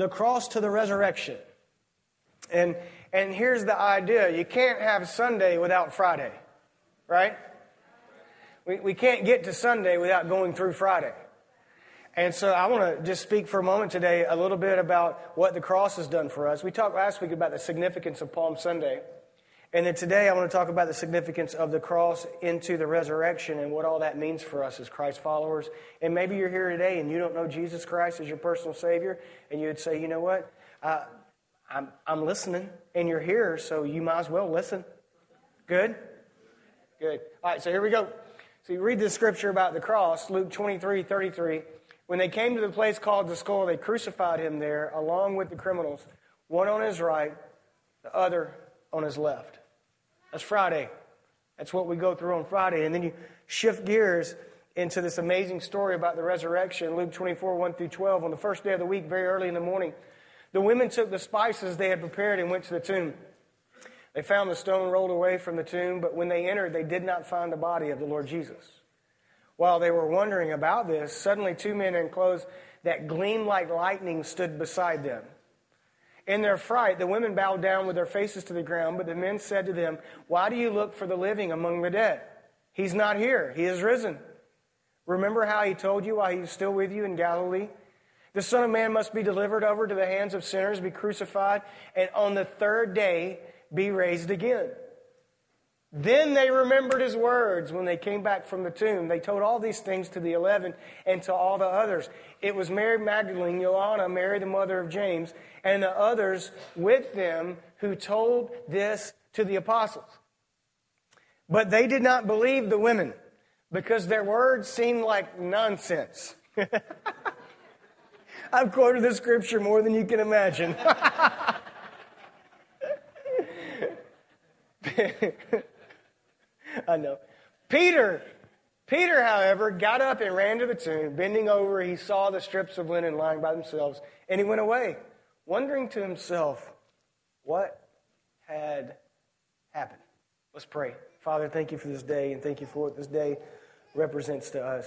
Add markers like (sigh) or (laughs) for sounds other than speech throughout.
the cross to the resurrection. And, and here's the idea you can't have Sunday without Friday, right? We, we can't get to Sunday without going through Friday. And so I want to just speak for a moment today a little bit about what the cross has done for us. We talked last week about the significance of Palm Sunday. And then today I want to talk about the significance of the cross into the resurrection and what all that means for us as Christ followers. And maybe you're here today and you don't know Jesus Christ as your personal Savior, and you would say, you know what? Uh, I'm, I'm listening, and you're here, so you might as well listen. Good? Good. All right, so here we go. So you read the scripture about the cross, Luke 23 33. When they came to the place called the skull, they crucified him there along with the criminals, one on his right, the other on his left. That's Friday. That's what we go through on Friday. And then you shift gears into this amazing story about the resurrection, Luke 24, 1 through 12. On the first day of the week, very early in the morning, the women took the spices they had prepared and went to the tomb. They found the stone rolled away from the tomb, but when they entered, they did not find the body of the Lord Jesus. While they were wondering about this, suddenly two men in clothes that gleamed like lightning stood beside them. In their fright, the women bowed down with their faces to the ground, but the men said to them, Why do you look for the living among the dead? He's not here, he is risen. Remember how he told you while he was still with you in Galilee? The Son of Man must be delivered over to the hands of sinners, be crucified, and on the third day be raised again. Then they remembered his words when they came back from the tomb. They told all these things to the eleven and to all the others. It was Mary Magdalene, Joanna, Mary the mother of James, and the others with them who told this to the apostles. But they did not believe the women because their words seemed like nonsense. (laughs) I've quoted this scripture more than you can imagine. (laughs) (laughs) I know. Peter, Peter, however, got up and ran to the tomb. Bending over, he saw the strips of linen lying by themselves, and he went away, wondering to himself what had happened. Let's pray. Father, thank you for this day, and thank you for what this day represents to us.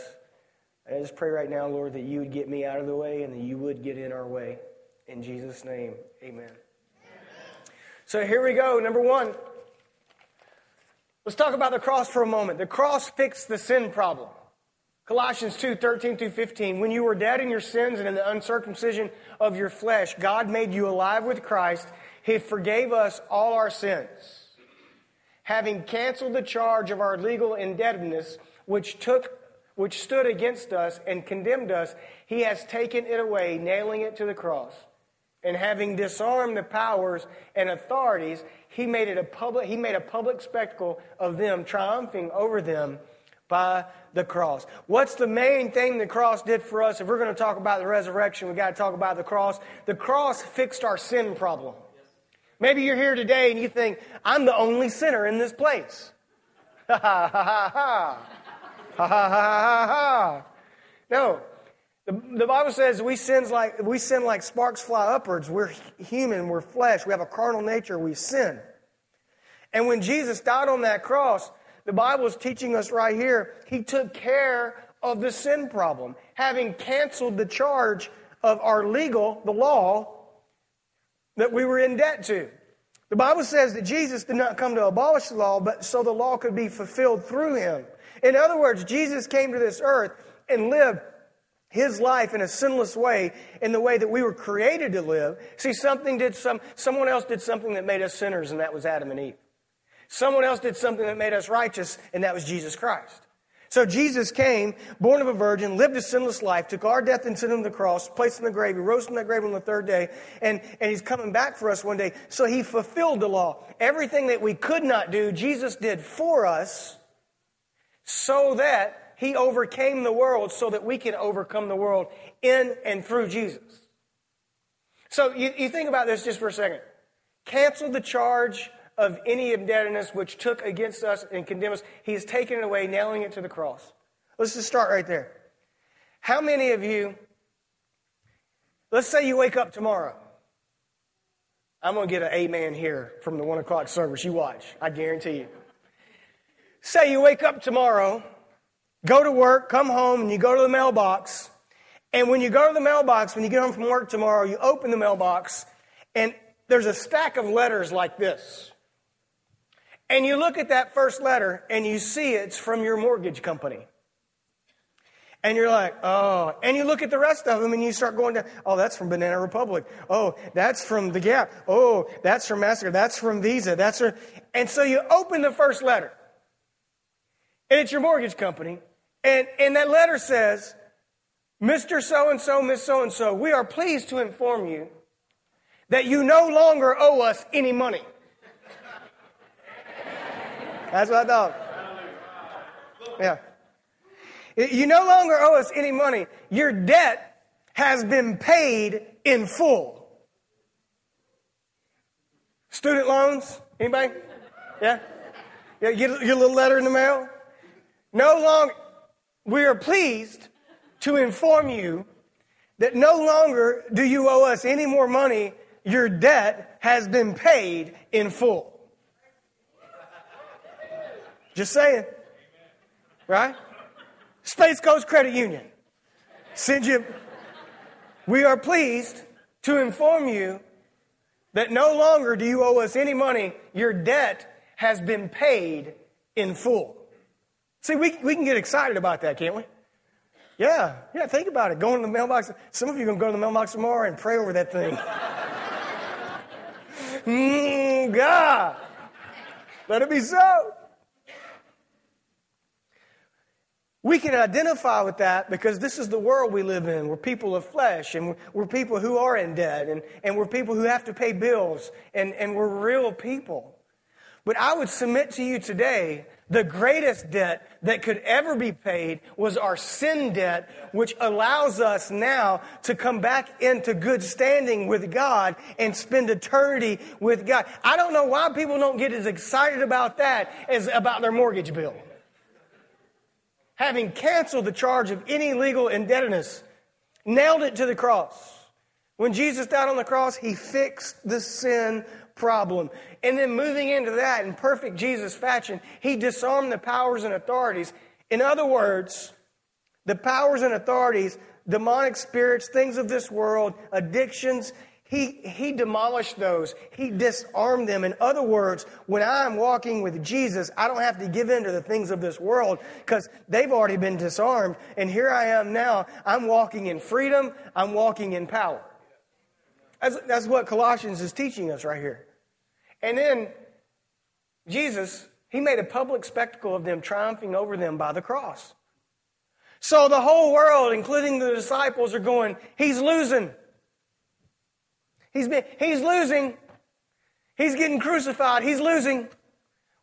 I just pray right now, Lord, that you would get me out of the way and that you would get in our way. In Jesus' name, amen. amen. So here we go. Number one. Let's talk about the cross for a moment. The cross fixed the sin problem. Colossians 2 13 through 15. When you were dead in your sins and in the uncircumcision of your flesh, God made you alive with Christ. He forgave us all our sins. Having canceled the charge of our legal indebtedness, which took which stood against us and condemned us, he has taken it away, nailing it to the cross. And having disarmed the powers and authorities, he made it a public, he made a public spectacle of them, triumphing over them by the cross. What's the main thing the cross did for us? If we're going to talk about the resurrection, we got to talk about the cross. The cross fixed our sin problem. Maybe you're here today and you think, I'm the only sinner in this place. (laughs) Ha ha ha ha ha. Ha ha ha ha ha. No, the, the Bible says we sin like we sin like sparks fly upwards. We're human, we're flesh, we have a carnal nature, we sin. And when Jesus died on that cross, the Bible is teaching us right here, he took care of the sin problem, having canceled the charge of our legal, the law, that we were in debt to. The Bible says that Jesus did not come to abolish the law, but so the law could be fulfilled through him. In other words, Jesus came to this earth and lived his life in a sinless way in the way that we were created to live. See something did some someone else did something that made us sinners and that was adam and eve. Someone else did something that made us righteous and that was jesus christ. So jesus came born of a virgin lived a sinless life took our death and sin on the cross placed in the grave he rose from that grave on the third day and, and he's coming back for us one day. So he fulfilled the law. Everything that we could not do jesus did for us so that he overcame the world so that we can overcome the world in and through Jesus. So you, you think about this just for a second. Cancel the charge of any indebtedness which took against us and condemned us. He has taken it away, nailing it to the cross. Let's just start right there. How many of you, let's say you wake up tomorrow. I'm going to get an amen here from the one o'clock service. You watch, I guarantee you. Say you wake up tomorrow go to work, come home, and you go to the mailbox, And when you go to the mailbox, when you get home from work tomorrow, you open the mailbox, and there's a stack of letters like this. And you look at that first letter, and you see it's from your mortgage company. And you're like, oh, and you look at the rest of them and you start going down, oh, that's from Banana Republic. Oh, that's from The Gap. Oh, that's from Master. That's from Visa. That's from, and so you open the first letter. And it's your mortgage company. And, and that letter says, Mr. So and so, Miss So and so, we are pleased to inform you that you no longer owe us any money. That's what I thought. Yeah. You no longer owe us any money. Your debt has been paid in full. Student loans? Anybody? Yeah? Yeah, you get your little letter in the mail? No longer, we are pleased to inform you that no longer do you owe us any more money. Your debt has been paid in full. Just saying. Right? Space Coast Credit Union. Send you. We are pleased to inform you that no longer do you owe us any money. Your debt has been paid in full. See, we, we can get excited about that, can't we? Yeah, yeah, think about it. Going to the mailbox. Some of you are going to go to the mailbox tomorrow and pray over that thing. (laughs) mm, God, let it be so. We can identify with that because this is the world we live in. We're people of flesh and we're people who are in debt and, and we're people who have to pay bills and, and we're real people. But I would submit to you today the greatest debt that could ever be paid was our sin debt, which allows us now to come back into good standing with God and spend eternity with God. I don't know why people don't get as excited about that as about their mortgage bill having canceled the charge of any legal indebtedness, nailed it to the cross. When Jesus died on the cross, he fixed the sin problem. And then moving into that in perfect Jesus fashion, he disarmed the powers and authorities. In other words, the powers and authorities, demonic spirits, things of this world, addictions, he, he demolished those. He disarmed them. In other words, when I'm walking with Jesus, I don't have to give in to the things of this world because they've already been disarmed. And here I am now. I'm walking in freedom. I'm walking in power. That's, that's what Colossians is teaching us right here. And then Jesus, he made a public spectacle of them, triumphing over them by the cross. So the whole world, including the disciples, are going, He's losing. He's, been, he's losing. He's getting crucified. He's losing.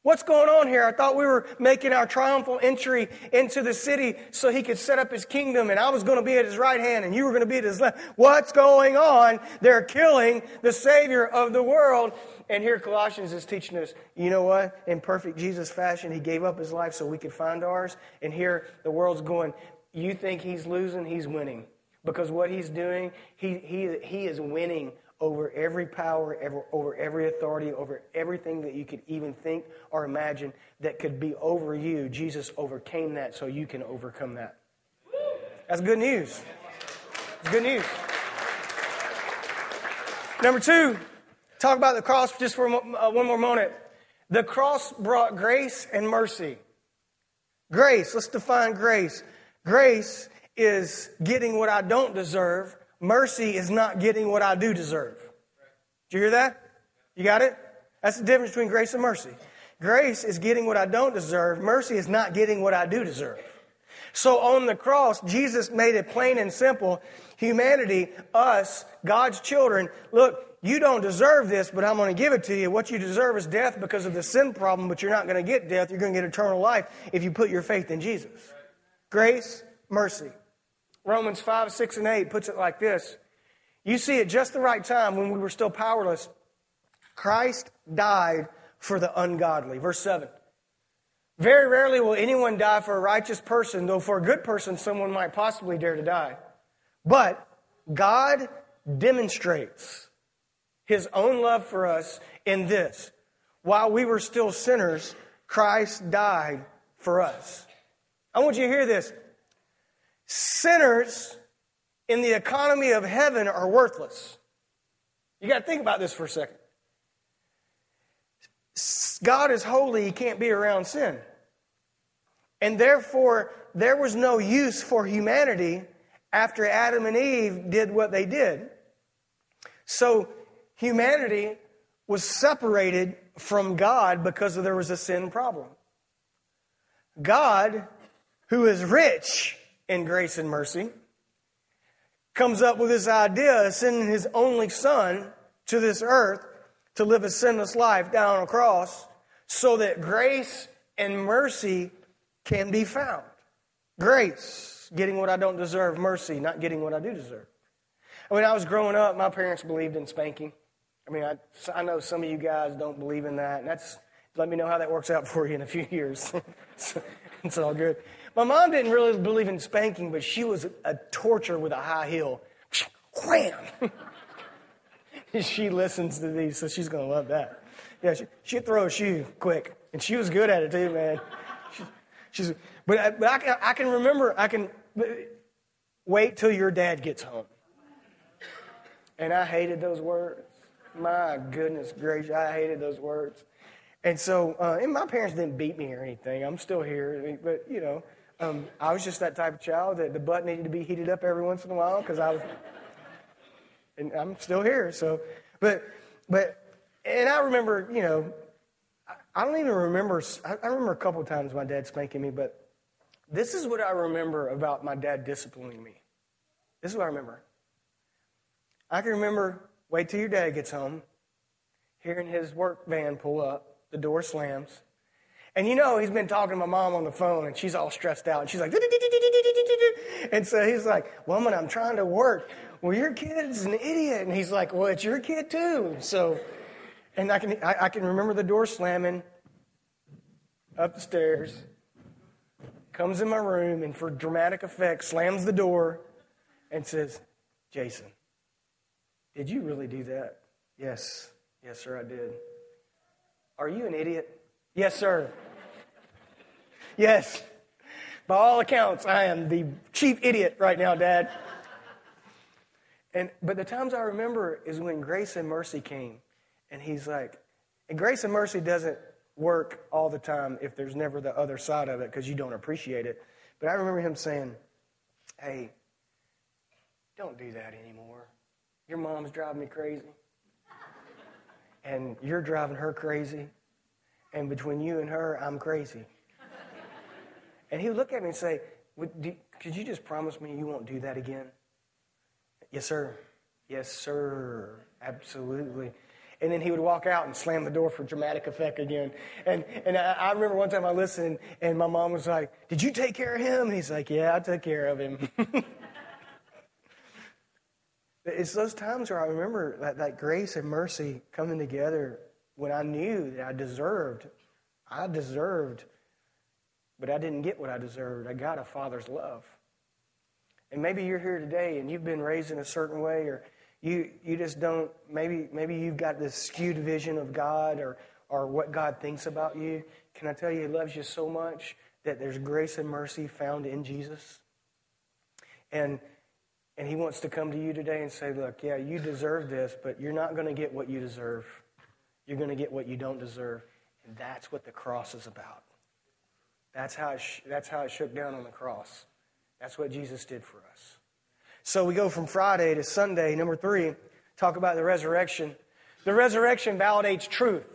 What's going on here? I thought we were making our triumphal entry into the city so he could set up his kingdom, and I was going to be at his right hand, and you were going to be at his left. What's going on? They're killing the Savior of the world. And here Colossians is teaching us, you know what? In perfect Jesus fashion, he gave up his life so we could find ours. And here the world's going, you think he's losing? He's winning. Because what he's doing, he, he, he is winning over every power, ever, over every authority, over everything that you could even think or imagine that could be over you. Jesus overcame that so you can overcome that. That's good news. It's good news. Number two, talk about the cross just for uh, one more moment. The cross brought grace and mercy. Grace, let's define grace. Grace is getting what I don't deserve Mercy is not getting what I do deserve. Did you hear that? You got it? That's the difference between grace and mercy. Grace is getting what I don't deserve. Mercy is not getting what I do deserve. So on the cross, Jesus made it plain and simple. Humanity, us, God's children, look, you don't deserve this, but I'm going to give it to you. What you deserve is death because of the sin problem, but you're not going to get death. You're going to get eternal life if you put your faith in Jesus. Grace, mercy. Romans 5, 6, and 8 puts it like this You see, at just the right time, when we were still powerless, Christ died for the ungodly. Verse 7. Very rarely will anyone die for a righteous person, though for a good person, someone might possibly dare to die. But God demonstrates his own love for us in this. While we were still sinners, Christ died for us. I want you to hear this. Sinners in the economy of heaven are worthless. You got to think about this for a second. God is holy, he can't be around sin. And therefore, there was no use for humanity after Adam and Eve did what they did. So, humanity was separated from God because there was a sin problem. God, who is rich in grace and mercy, comes up with this idea of sending his only son to this earth to live a sinless life down on a cross so that grace and mercy can be found. Grace, getting what I don't deserve, mercy, not getting what I do deserve. When I was growing up, my parents believed in spanking. I mean, I, I know some of you guys don't believe in that, and that's let me know how that works out (laughs) for you in a few years. (laughs) it's all good. My mom didn't really believe in spanking, but she was a torture with a high heel. Wham! (laughs) she listens to these, so she's going to love that. Yeah, she, she'd throw a shoe quick, and she was good at it too, man. She, she's, but, but I, can, I can remember, I can wait till your dad gets home. And I hated those words. My goodness gracious, I hated those words. And so, uh, and my parents didn't beat me or anything. I'm still here, but you know, um, I was just that type of child that the butt needed to be heated up every once in a while because I was, and I'm still here. So, but, but, and I remember, you know, I, I don't even remember. I, I remember a couple times my dad spanking me, but this is what I remember about my dad disciplining me. This is what I remember. I can remember wait till your dad gets home, hearing his work van pull up, the door slams. And you know, he's been talking to my mom on the phone and she's all stressed out. And she's like, and so he's like, Woman, I'm trying to work. Well, your kid's an idiot. And he's like, Well, it's your kid too. So, and I can, I, I can remember the door slamming up the stairs, comes in my room, and for dramatic effect, slams the door and says, Jason, did you really do that? Yes. Yes, sir, I did. Are you an idiot? Yes, sir. Yes. By all accounts, I am the chief idiot right now, Dad. And but the times I remember is when grace and mercy came, and he's like, and grace and mercy doesn't work all the time if there's never the other side of it because you don't appreciate it. But I remember him saying, "Hey, don't do that anymore. Your mom's driving me crazy and you're driving her crazy, and between you and her, I'm crazy. And he would look at me and say, Could you just promise me you won't do that again? Yes, sir. Yes, sir. Absolutely. And then he would walk out and slam the door for dramatic effect again. And, and I, I remember one time I listened, and my mom was like, Did you take care of him? And he's like, Yeah, I took care of him. (laughs) It's those times where I remember that, that grace and mercy coming together when I knew that I deserved. I deserved, but I didn't get what I deserved. I got a father's love. And maybe you're here today and you've been raised in a certain way, or you, you just don't, maybe, maybe you've got this skewed vision of God or, or what God thinks about you. Can I tell you, He loves you so much that there's grace and mercy found in Jesus? And and he wants to come to you today and say, Look, yeah, you deserve this, but you're not going to get what you deserve. You're going to get what you don't deserve. And that's what the cross is about. That's how, it sh- that's how it shook down on the cross. That's what Jesus did for us. So we go from Friday to Sunday, number three, talk about the resurrection. The resurrection validates truth.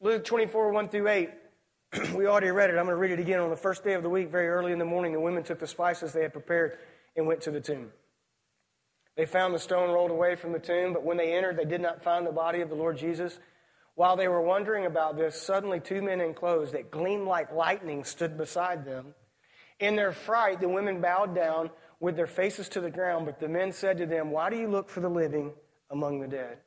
Luke 24, 1 through 8. (clears throat) we already read it. I'm going to read it again. On the first day of the week, very early in the morning, the women took the spices they had prepared and went to the tomb. They found the stone rolled away from the tomb, but when they entered, they did not find the body of the Lord Jesus. While they were wondering about this, suddenly two men in clothes that gleamed like lightning stood beside them. In their fright, the women bowed down with their faces to the ground, but the men said to them, Why do you look for the living among the dead?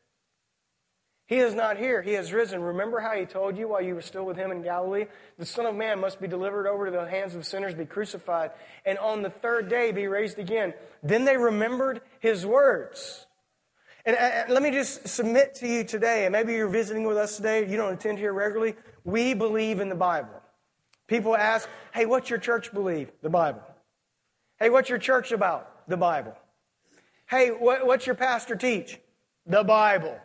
He is not here. He has risen. Remember how he told you while you were still with him in Galilee? The Son of Man must be delivered over to the hands of sinners, be crucified, and on the third day be raised again. Then they remembered his words. And uh, uh, let me just submit to you today, and maybe you're visiting with us today, you don't attend here regularly. We believe in the Bible. People ask, hey, what's your church believe? The Bible. Hey, what's your church about? The Bible. Hey, what, what's your pastor teach? The Bible.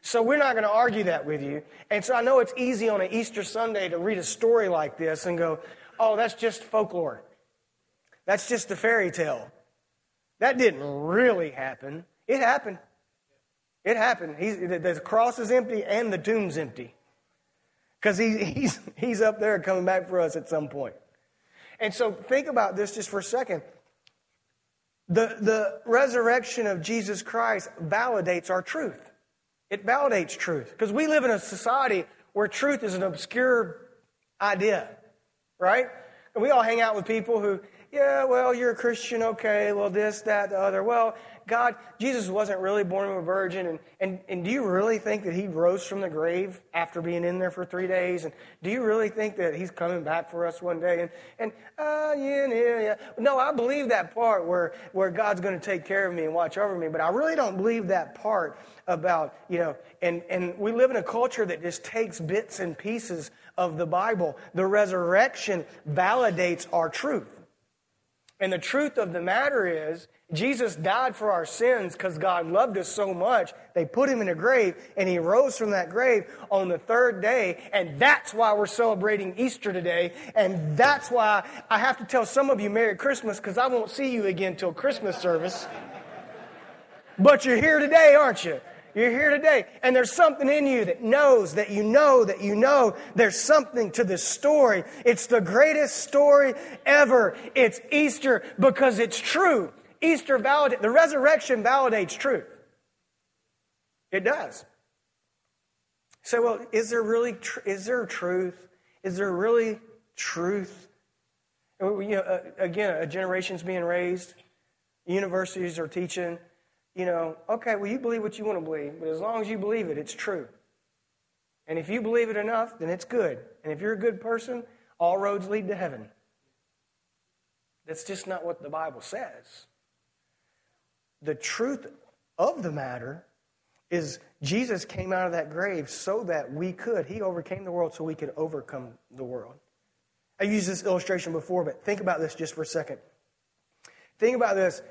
So we're not going to argue that with you. And so I know it's easy on an Easter Sunday to read a story like this and go, oh, that's just folklore. That's just a fairy tale. That didn't really happen. It happened. It happened. He's, the cross is empty and the tomb's empty. Because he, (laughs) he's, he's up there coming back for us at some point. And so think about this just for a second. The, the resurrection of Jesus Christ validates our truth. It validates truth. Because we live in a society where truth is an obscure idea, right? And we all hang out with people who, yeah, well, you're a Christian, okay, well, this, that, the other. Well, God, Jesus wasn't really born of a virgin. And, and, and do you really think that he rose from the grave after being in there for three days? And do you really think that he's coming back for us one day? And, and uh, yeah, yeah, yeah. No, I believe that part where, where God's going to take care of me and watch over me. But I really don't believe that part about, you know, and, and we live in a culture that just takes bits and pieces of the Bible. The resurrection validates our truth. And the truth of the matter is, Jesus died for our sins because God loved us so much. They put him in a grave and he rose from that grave on the third day. And that's why we're celebrating Easter today. And that's why I have to tell some of you Merry Christmas because I won't see you again till Christmas service. But you're here today, aren't you? You're here today, and there's something in you that knows that you know that you know there's something to this story. It's the greatest story ever. It's Easter because it's true. Easter validates, the resurrection validates truth. It does. So, well, is there really, tr- is there truth? Is there really truth? You know, uh, again, a generation's being raised. Universities are teaching you know, okay, well, you believe what you want to believe, but as long as you believe it, it's true. And if you believe it enough, then it's good. And if you're a good person, all roads lead to heaven. That's just not what the Bible says. The truth of the matter is Jesus came out of that grave so that we could. He overcame the world so we could overcome the world. I used this illustration before, but think about this just for a second. Think about this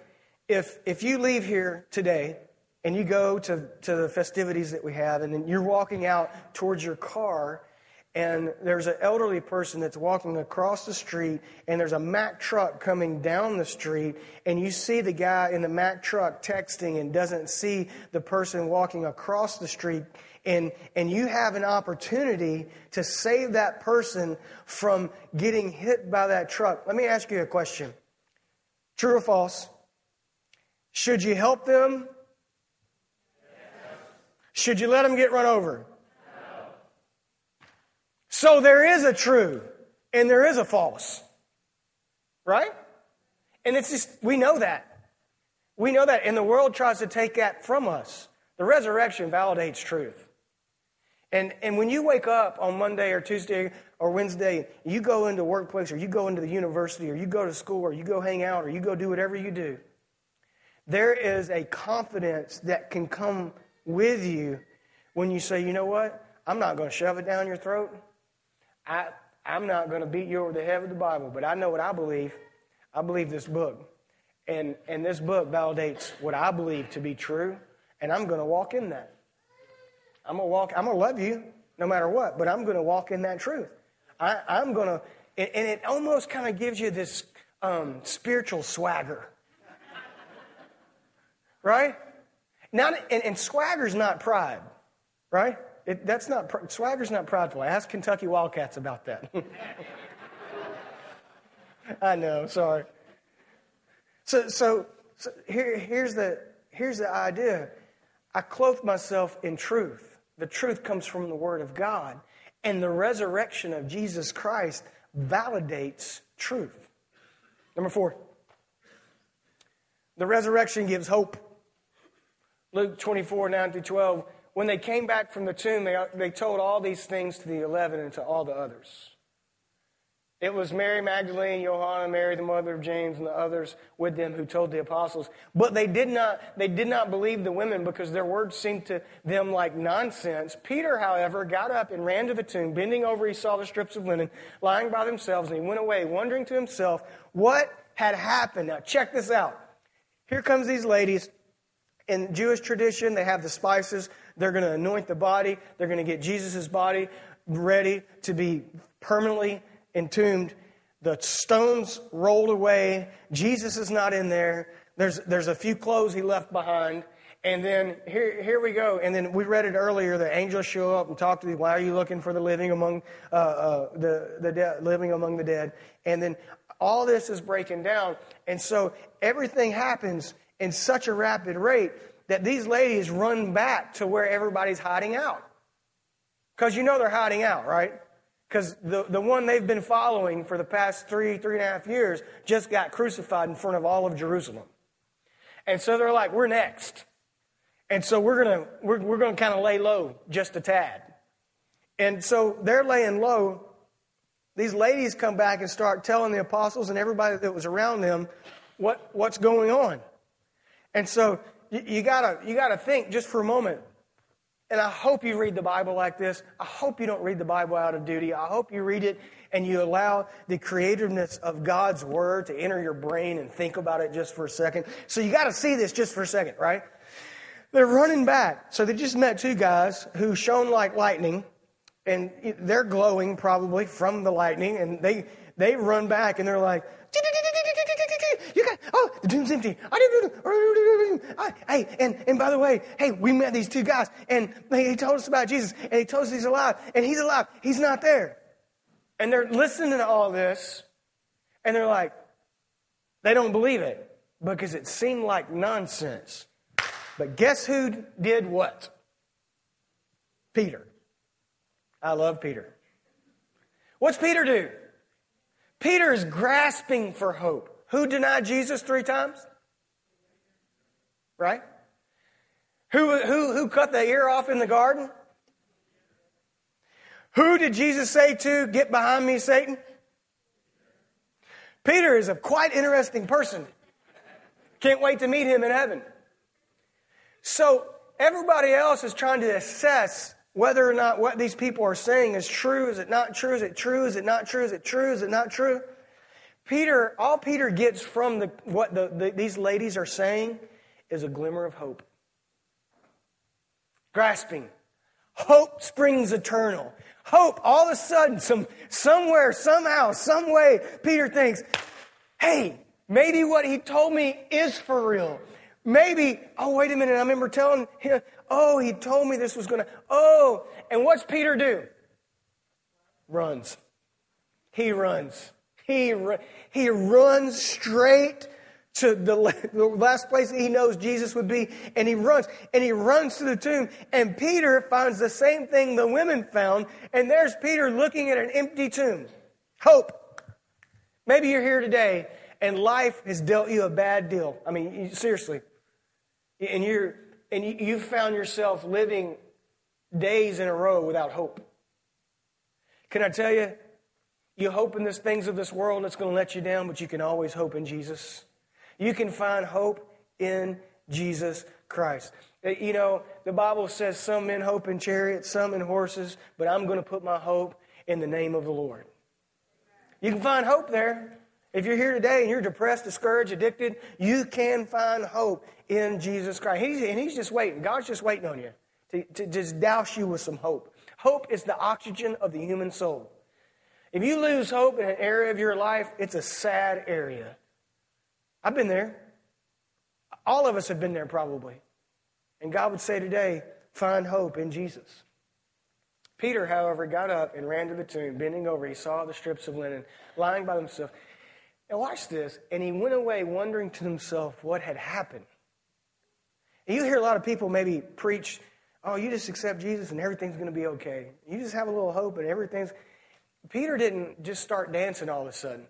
if, if you leave here today and you go to, to the festivities that we have, and then you're walking out towards your car, and there's an elderly person that's walking across the street, and there's a Mack truck coming down the street, and you see the guy in the Mack truck texting and doesn't see the person walking across the street, and, and you have an opportunity to save that person from getting hit by that truck. Let me ask you a question True or false? Should you help them? Should you let them get run over? So there is a true and there is a false. Right? And it's just, we know that. We know that. And the world tries to take that from us. The resurrection validates truth. And, and when you wake up on Monday or Tuesday or Wednesday, you go into workplace or you go into the university or you go to school or you go hang out or you go do whatever you do there is a confidence that can come with you when you say, you know what? I'm not going to shove it down your throat. I, I'm not going to beat you over the head with the Bible, but I know what I believe. I believe this book. And, and this book validates what I believe to be true, and I'm going to walk in that. I'm going to walk, I'm going to love you no matter what, but I'm going to walk in that truth. I, am going to, and, and it almost kind of gives you this um, spiritual swagger right? Not, and, and swagger's not pride, right? It, that's not swagger's not prideful. I ask Kentucky Wildcats about that. (laughs) I know, sorry. So, so, so here, here's the here's the idea. I clothe myself in truth. The truth comes from the Word of God, and the resurrection of Jesus Christ validates truth. Number four. The resurrection gives hope. Luke 24, 9 through 12. When they came back from the tomb, they, they told all these things to the eleven and to all the others. It was Mary Magdalene, Joanna, Mary, the mother of James, and the others with them who told the apostles. But they did not, they did not believe the women because their words seemed to them like nonsense. Peter, however, got up and ran to the tomb. Bending over, he saw the strips of linen lying by themselves, and he went away, wondering to himself what had happened. Now, check this out. Here comes these ladies in Jewish tradition, they have the spices. They're going to anoint the body. They're going to get Jesus' body ready to be permanently entombed. The stones rolled away. Jesus is not in there. There's, there's a few clothes he left behind. And then here, here we go. And then we read it earlier. The angels show up and talk to me. Why are you looking for the living among uh, uh, the the de- living among the dead? And then all this is breaking down. And so everything happens in such a rapid rate that these ladies run back to where everybody's hiding out. Because you know they're hiding out, right? Because the, the one they've been following for the past three, three and a half years just got crucified in front of all of Jerusalem. And so they're like, we're next. And so we're going to we're, we're going to kind of lay low just a tad. And so they're laying low. These ladies come back and start telling the apostles and everybody that was around them what, what's going on. And so you, you gotta you gotta think just for a moment. And I hope you read the Bible like this. I hope you don't read the Bible out of duty. I hope you read it and you allow the creativeness of God's Word to enter your brain and think about it just for a second. So you got to see this just for a second, right? They're running back. So they just met two guys who shone like lightning, and they're glowing probably from the lightning, and they they run back and they're like, oh, the tomb's empty. I didn't do it. Hey, and, and by the way, hey, we met these two guys, and they, told us about Jesus, and he told us he's alive, and he's alive. He's not there. And they're listening to all this, and they're like, they don't believe it because it seemed like nonsense. But guess who did what? Peter. I love Peter. What's Peter do? Peter is grasping for hope. Who denied Jesus three times? Right? Who, who, who cut the ear off in the garden? Who did Jesus say to, Get behind me, Satan? Peter is a quite interesting person. Can't wait to meet him in heaven. So everybody else is trying to assess whether or not what these people are saying is true. Is it not true? Is it true? Is it not true? Is it true? Is it not true? Peter, all Peter gets from the, what the, the, these ladies are saying is a glimmer of hope. Grasping. Hope springs eternal. Hope, all of a sudden, some, somewhere, somehow, some way, Peter thinks, hey, maybe what he told me is for real. Maybe, oh, wait a minute, I remember telling him, oh, he told me this was going to, oh. And what's Peter do? Runs. He runs. He, he runs straight to the, last place he knows Jesus would be, and he runs, and he runs to the tomb, and Peter finds the same thing the women found, and there's Peter looking at an empty tomb. Hope. Maybe you're here today, and life has dealt you a bad deal. I mean, seriously and you're and you've found yourself living days in a row without hope. Can I tell you, you hope in the things of this world that's going to let you down, but you can always hope in Jesus. You can find hope in Jesus Christ. Uh, you know, the Bible says some men hope in chariots, some in horses, but I'm going to put my hope in the name of the Lord. You can find hope there. If you're here today and you're depressed, discouraged, addicted, you can find hope in Jesus Christ. He's, and He's just waiting. God's just waiting on you to, to just douse you with some hope. Hope is the oxygen of the human soul. If you lose hope in an area of your life, it's a sad area. I've been there. All of us have been there probably. And God would say today, find hope in Jesus. Peter, however, got up and ran to the tomb, bending over. He saw the strips of linen lying by themselves. And watch this. And he went away wondering to himself what had happened. And you hear a lot of people maybe preach, oh, you just accept Jesus and everything's going to be okay. You just have a little hope and everything's. Peter didn't just start dancing all of a sudden.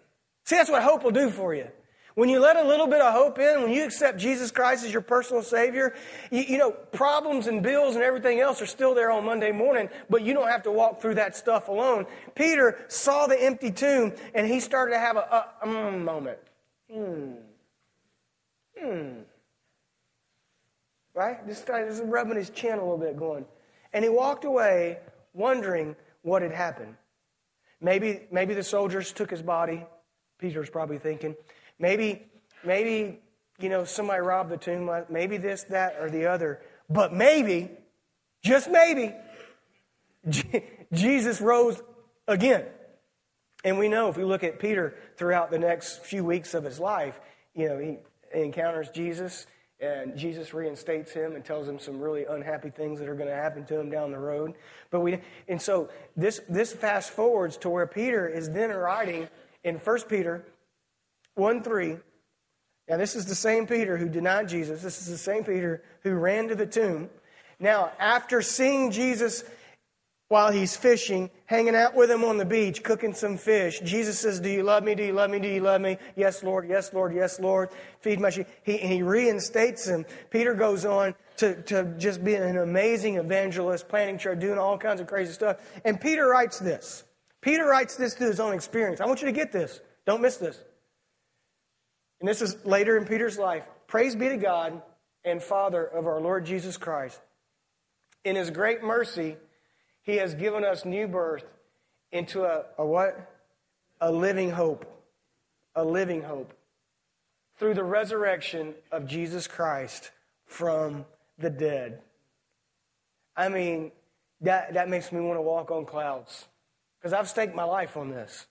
See, that's what hope will do for you. When you let a little bit of hope in, when you accept Jesus Christ as your personal Savior, you, you, know, problems and bills and everything else are still there on Monday morning, but you don't have to walk through that stuff alone. Peter saw the empty tomb and he started to have a, a mm, moment. Hmm. Hmm. Right? Just, just rubbing his chin a little bit, going. And he walked away wondering what had happened. Maybe, maybe the soldiers took his body. Peter's probably thinking. Maybe, maybe you know, somebody robbed the tomb, uh, maybe this, that, or the other. But maybe, just maybe, Jesus rose again. And we know if we look at Peter throughout the next few weeks of his life, you know, he encounters Jesus and Jesus reinstates him and tells him some really unhappy things that are going to happen to him down the road. But we and so this this fast forwards to where Peter is then writing in 1 Peter 1 3. Now this is the same Peter who denied Jesus. This is the same Peter who ran to the tomb. Now, after seeing Jesus while he's fishing, hanging out with him on the beach, cooking some fish. Jesus says, Do you love me? Do you love me? Do you love me? Yes, Lord. Yes, Lord. Yes, Lord. Feed my sheep. He, he reinstates him. Peter goes on to, to just be an amazing evangelist, planting church, doing all kinds of crazy stuff. And Peter writes this. Peter writes this through his own experience. I want you to get this. Don't miss this. And this is later in Peter's life. Praise be to God and Father of our Lord Jesus Christ. In his great mercy, he has given us new birth into a, a what? A living hope. A living hope. Through the resurrection of Jesus Christ from the dead. I mean, that, that makes me want to walk on clouds. Because I've staked my life on this.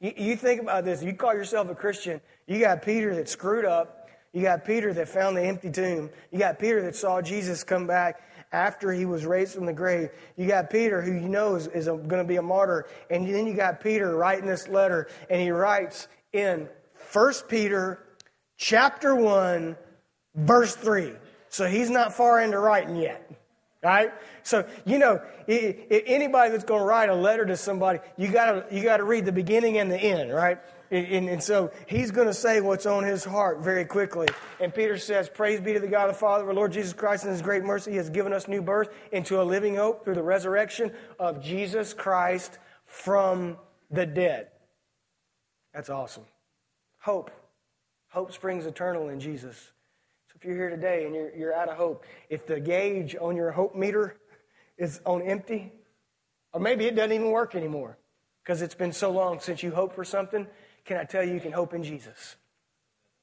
You, you think about this. You call yourself a Christian. You got Peter that screwed up. You got Peter that found the empty tomb. You got Peter that saw Jesus come back after he was raised from the grave. You got Peter, who you know is, is going to be a martyr. And then you got Peter writing this letter, and he writes in 1 Peter chapter 1, verse 3. So he's not far into writing yet. Right? So, you know, anybody that's going to write a letter to somebody, you got to you got to read the beginning and the end, right? And, and, so he's going to say what's on his heart very quickly. And Peter says, Praise be to the God the Father, our Lord Jesus Christ, in his great mercy. He has given us new birth into a living hope through the resurrection of Jesus Christ from the dead. That's awesome. Hope. Hope springs eternal in Jesus. If you're here today and you're, you're out of hope, if the gauge on your hope meter is on empty, or maybe it doesn't even work anymore because it's been so long since you hoped for something, can I tell you, you can hope in Jesus?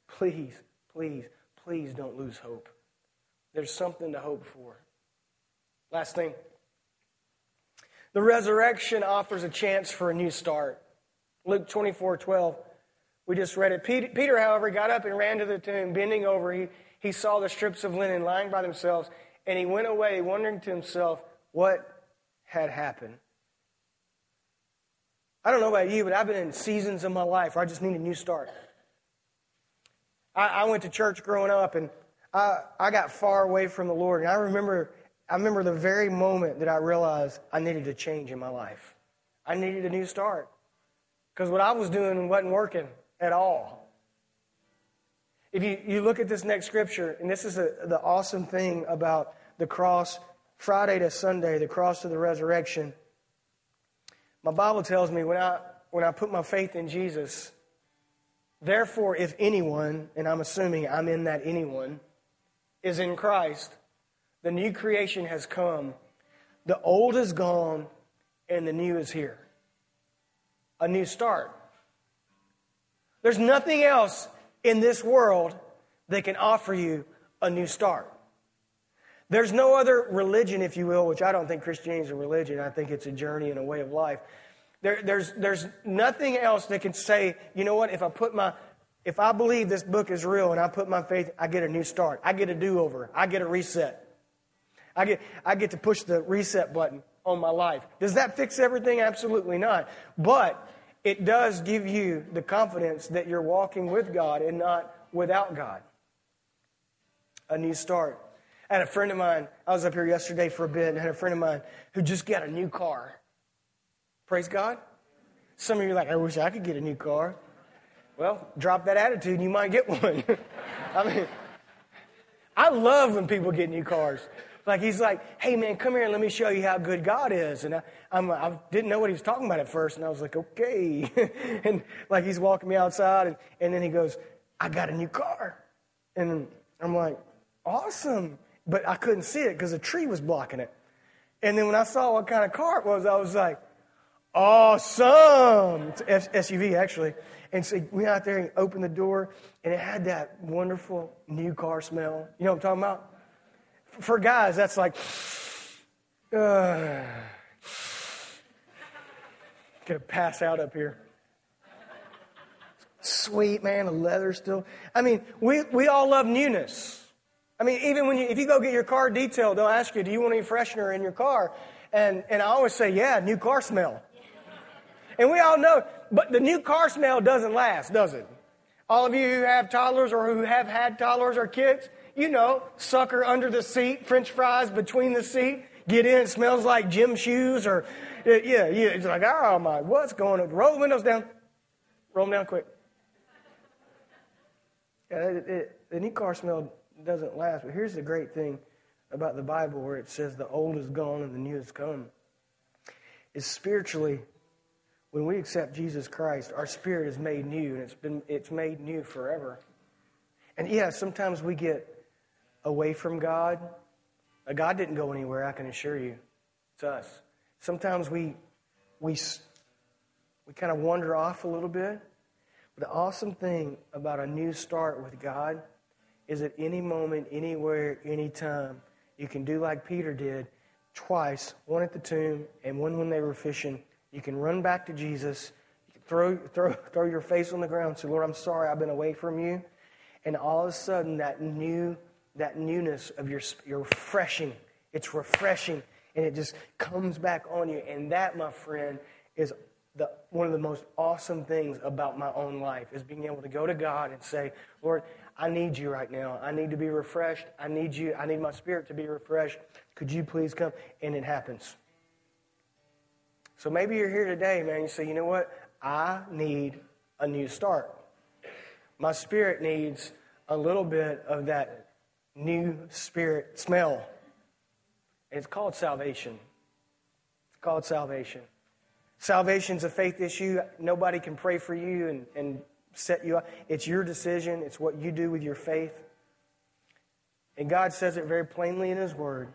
Please, please, please don't lose hope. There's something to hope for. Last thing the resurrection offers a chance for a new start. Luke 24 12. We just read it. Peter, however, got up and ran to the tomb, bending over. He, he saw the strips of linen lying by themselves, and he went away, wondering to himself what had happened. I don't know about you, but I've been in seasons of my life where I just need a new start. I, I went to church growing up, and I, I got far away from the Lord. And I remember, I remember the very moment that I realized I needed a change in my life. I needed a new start because what I was doing wasn't working at all. If you, you look at this next scripture, and this is a, the awesome thing about the cross, Friday to Sunday, the cross to the resurrection my Bible tells me when I, when I put my faith in Jesus, therefore, if anyone, and I'm assuming I'm in that anyone, is in Christ, the new creation has come. The old is gone, and the new is here. A new start. There's nothing else in this world that can offer you a new start. There's no other religion, if you will, which I don't think Christianity is a religion. I think it's a journey and a way of life. There, there's, there's nothing else that can say, you know what, if I put my, if I believe this book is real and I put my faith, I get a new start. I get a do over. I get a reset. I get, I get to push the reset button on my life. Does that fix everything? Absolutely not. But it does give you the confidence that you're walking with God and not without God. A new start. I had a friend of mine, I was up here yesterday for a bit, and I had a friend of mine who just got a new car. Praise God. Some of you are like, I wish I could get a new car. Well, drop that attitude and you might get one. (laughs) I mean, I love when people get new cars. Like he's like, hey man, come here and let me show you how good God is. And I, I'm, I didn't know what he was talking about at first, and I was like, okay. (laughs) and like he's walking me outside, and, and then he goes, I got a new car. And I'm like, awesome but I couldn't see it because a tree was blocking it. And then when I saw what kind of car it was, I was like, awesome. It's SUV, actually. And so we went out there and opened the door, and it had that wonderful new car smell. You know what I'm talking about? For guys, that's like, uh, (sighs) gonna pass out up here. Sweet man, the leather still. I mean, we, we all love newness. I mean, even when you, if you go get your car detailed, they'll ask you, do you want any freshener in your car? And, and I always say, yeah, new car smell. And we all know, but the new car smell doesn't last, does it? All of you who have toddlers or who have had toddlers or kids, you know, sucker under the seat, french fries between the seat, get in, it smells like gym shoes or, uh, yeah, yeah, it's like, oh my, what's going on? Roll the windows down. Roll them down quick. Yeah, it, it, the new car smell doesn't last, but here's the great thing about the Bible where it says the old is gone and the new has come. Is spiritually, when we accept Jesus Christ, our spirit is made new and it's been it's made new forever. And yeah, sometimes we get away from God. Uh, God didn't go anywhere, I can assure you. It's us. Sometimes we we we kind of wander off a little bit. But the awesome thing about a new start with God is at any moment, anywhere, anytime, you can do like Peter did twice, one at the tomb and one when they were fishing. You can run back to Jesus. You can throw, throw, (laughs) throw your face on the ground say, Lord, I'm sorry, I've been away from you. And all of a sudden, that new, that newness of your, your refreshing, it's refreshing, and it just comes back on you. And that, my friend, is the, one of the most awesome things about my own life is being able to go to God and say, Lord, I need you right now. I need to be refreshed. I need you. I need my spirit to be refreshed. Could you please come? And it happens. So maybe you're here today, man. You say, you know what? I need a new start. My spirit needs a little bit of that new spirit smell. It's called salvation. It's called salvation. Salvation's a faith issue. Nobody can pray for you and, and set you up. It's your decision, it's what you do with your faith. And God says it very plainly in His Word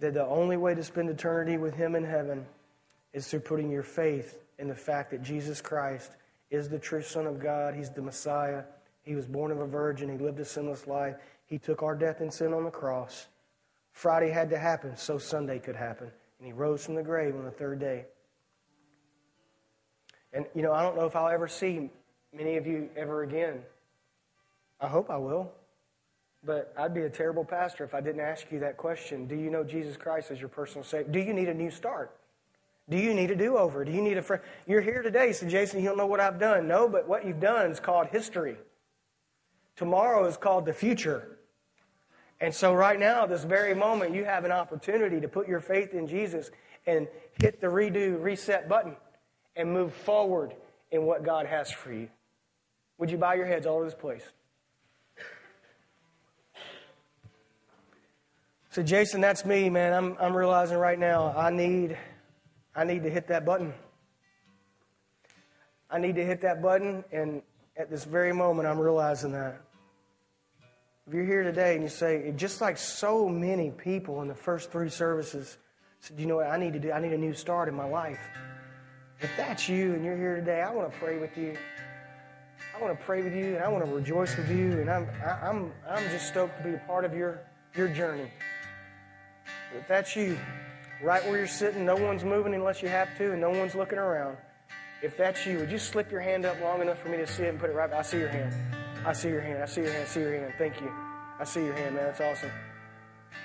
that the only way to spend eternity with Him in heaven is through putting your faith in the fact that Jesus Christ is the true Son of God. He's the Messiah. He was born of a virgin. He lived a sinless life. He took our death and sin on the cross. Friday had to happen so Sunday could happen. And He rose from the grave on the third day. And, you know, I don't know if I'll ever see many of you ever again. I hope I will. But I'd be a terrible pastor if I didn't ask you that question. Do you know Jesus Christ as your personal Savior? Do you need a new start? Do you need a do over? Do you need a friend? You're here today, so Jason, you don't know what I've done. No, but what you've done is called history. Tomorrow is called the future. And so, right now, this very moment, you have an opportunity to put your faith in Jesus and hit the redo, reset button and move forward in what God has for you. Would you bow your heads all over this place? So, Jason, that's me, man. I'm, I'm realizing right now I need, I need to hit that button. I need to hit that button, and at this very moment, I'm realizing that. If you're here today and you say, just like so many people in the first three services, said, you know what I need to do? I need a new start in my life. If that's you and you're here today, I want to pray with you. I want to pray with you and I want to rejoice with you. And I'm, I, I'm, I'm just stoked to be a part of your, your journey. If that's you, right where you're sitting, no one's moving unless you have to, and no one's looking around. If that's you, would you slip your hand up long enough for me to see it and put it right? I see your hand. I see your hand. I see your hand. I see your hand. Thank you. I see your hand, man. That's awesome.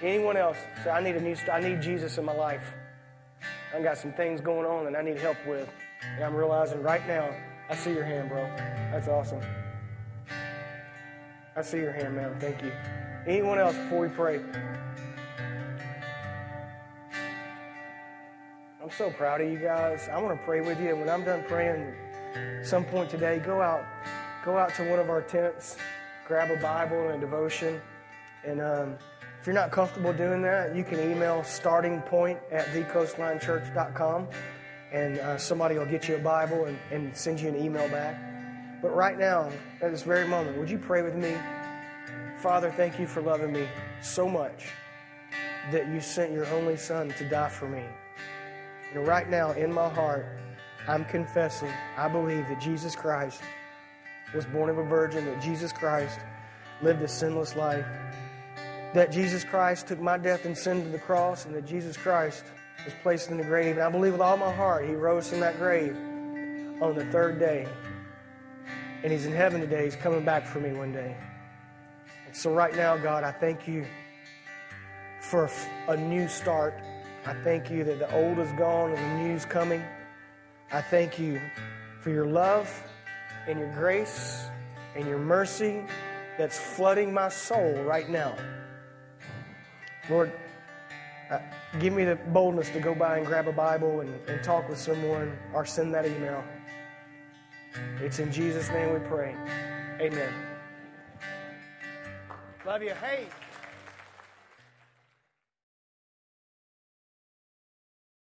Anyone else? Say, I need a new. I need Jesus in my life. I got some things going on that I need help with. And I'm realizing right now, I see your hand, bro. That's awesome. I see your hand, man. Thank you. Anyone else before we pray? I'm so proud of you guys. I want to pray with you. And when I'm done praying, some point today, go out, go out to one of our tents, grab a Bible and a devotion, and um, if you're not comfortable doing that, you can email startingpoint at thecoastlinechurch.com and uh, somebody will get you a Bible and, and send you an email back. But right now, at this very moment, would you pray with me? Father, thank you for loving me so much that you sent your only Son to die for me. And right now, in my heart, I'm confessing, I believe that Jesus Christ was born of a virgin, that Jesus Christ lived a sinless life, that Jesus Christ took my death and sin to the cross, and that Jesus Christ was placed in the grave. And I believe with all my heart he rose from that grave on the third day. And he's in heaven today. He's coming back for me one day. And so, right now, God, I thank you for a new start. I thank you that the old is gone and the new is coming. I thank you for your love and your grace and your mercy that's flooding my soul right now. Lord, uh, give me the boldness to go by and grab a Bible and, and talk with someone or send that email. It's in Jesus' name we pray. Amen. Love you. Hey.